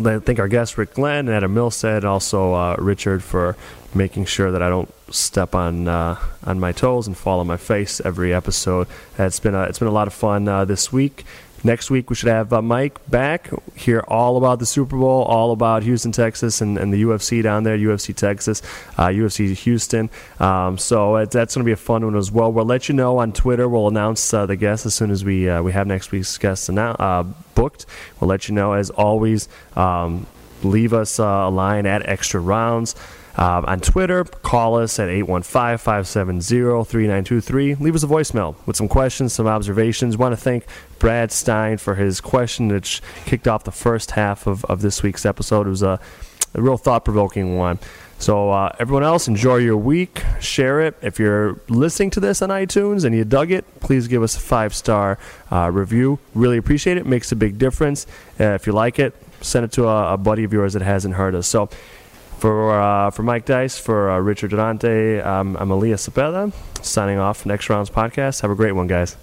thank our guest Rick Glenn and Adam Milstead, and also uh, Richard for making sure that I don't step on uh, on my toes and fall on my face every episode. It's been a, it's been a lot of fun uh, this week. Next week, we should have uh, Mike back, hear all about the Super Bowl, all about Houston, Texas, and, and the UFC down there, UFC Texas, uh, UFC Houston. Um, so uh, that's going to be a fun one as well. We'll let you know on Twitter. We'll announce uh, the guests as soon as we uh, we have next week's guests uh, booked. We'll let you know, as always. Um, leave us a line at extra rounds. Uh, on Twitter, call us at 815 570 3923. Leave us a voicemail with some questions, some observations. Want to thank Brad Stein for his question that kicked off the first half of, of this week's episode. It was a, a real thought provoking one. So, uh, everyone else, enjoy your week. Share it. If you're listening to this on iTunes and you dug it, please give us a five star uh, review. Really appreciate it. Makes a big difference. Uh, if you like it, send it to a, a buddy of yours that hasn't heard us. So, for, uh, for Mike Dice, for uh, Richard Durante, um, I'm Elias Cepeda, signing off Extra Rounds Podcast. Have a great one, guys.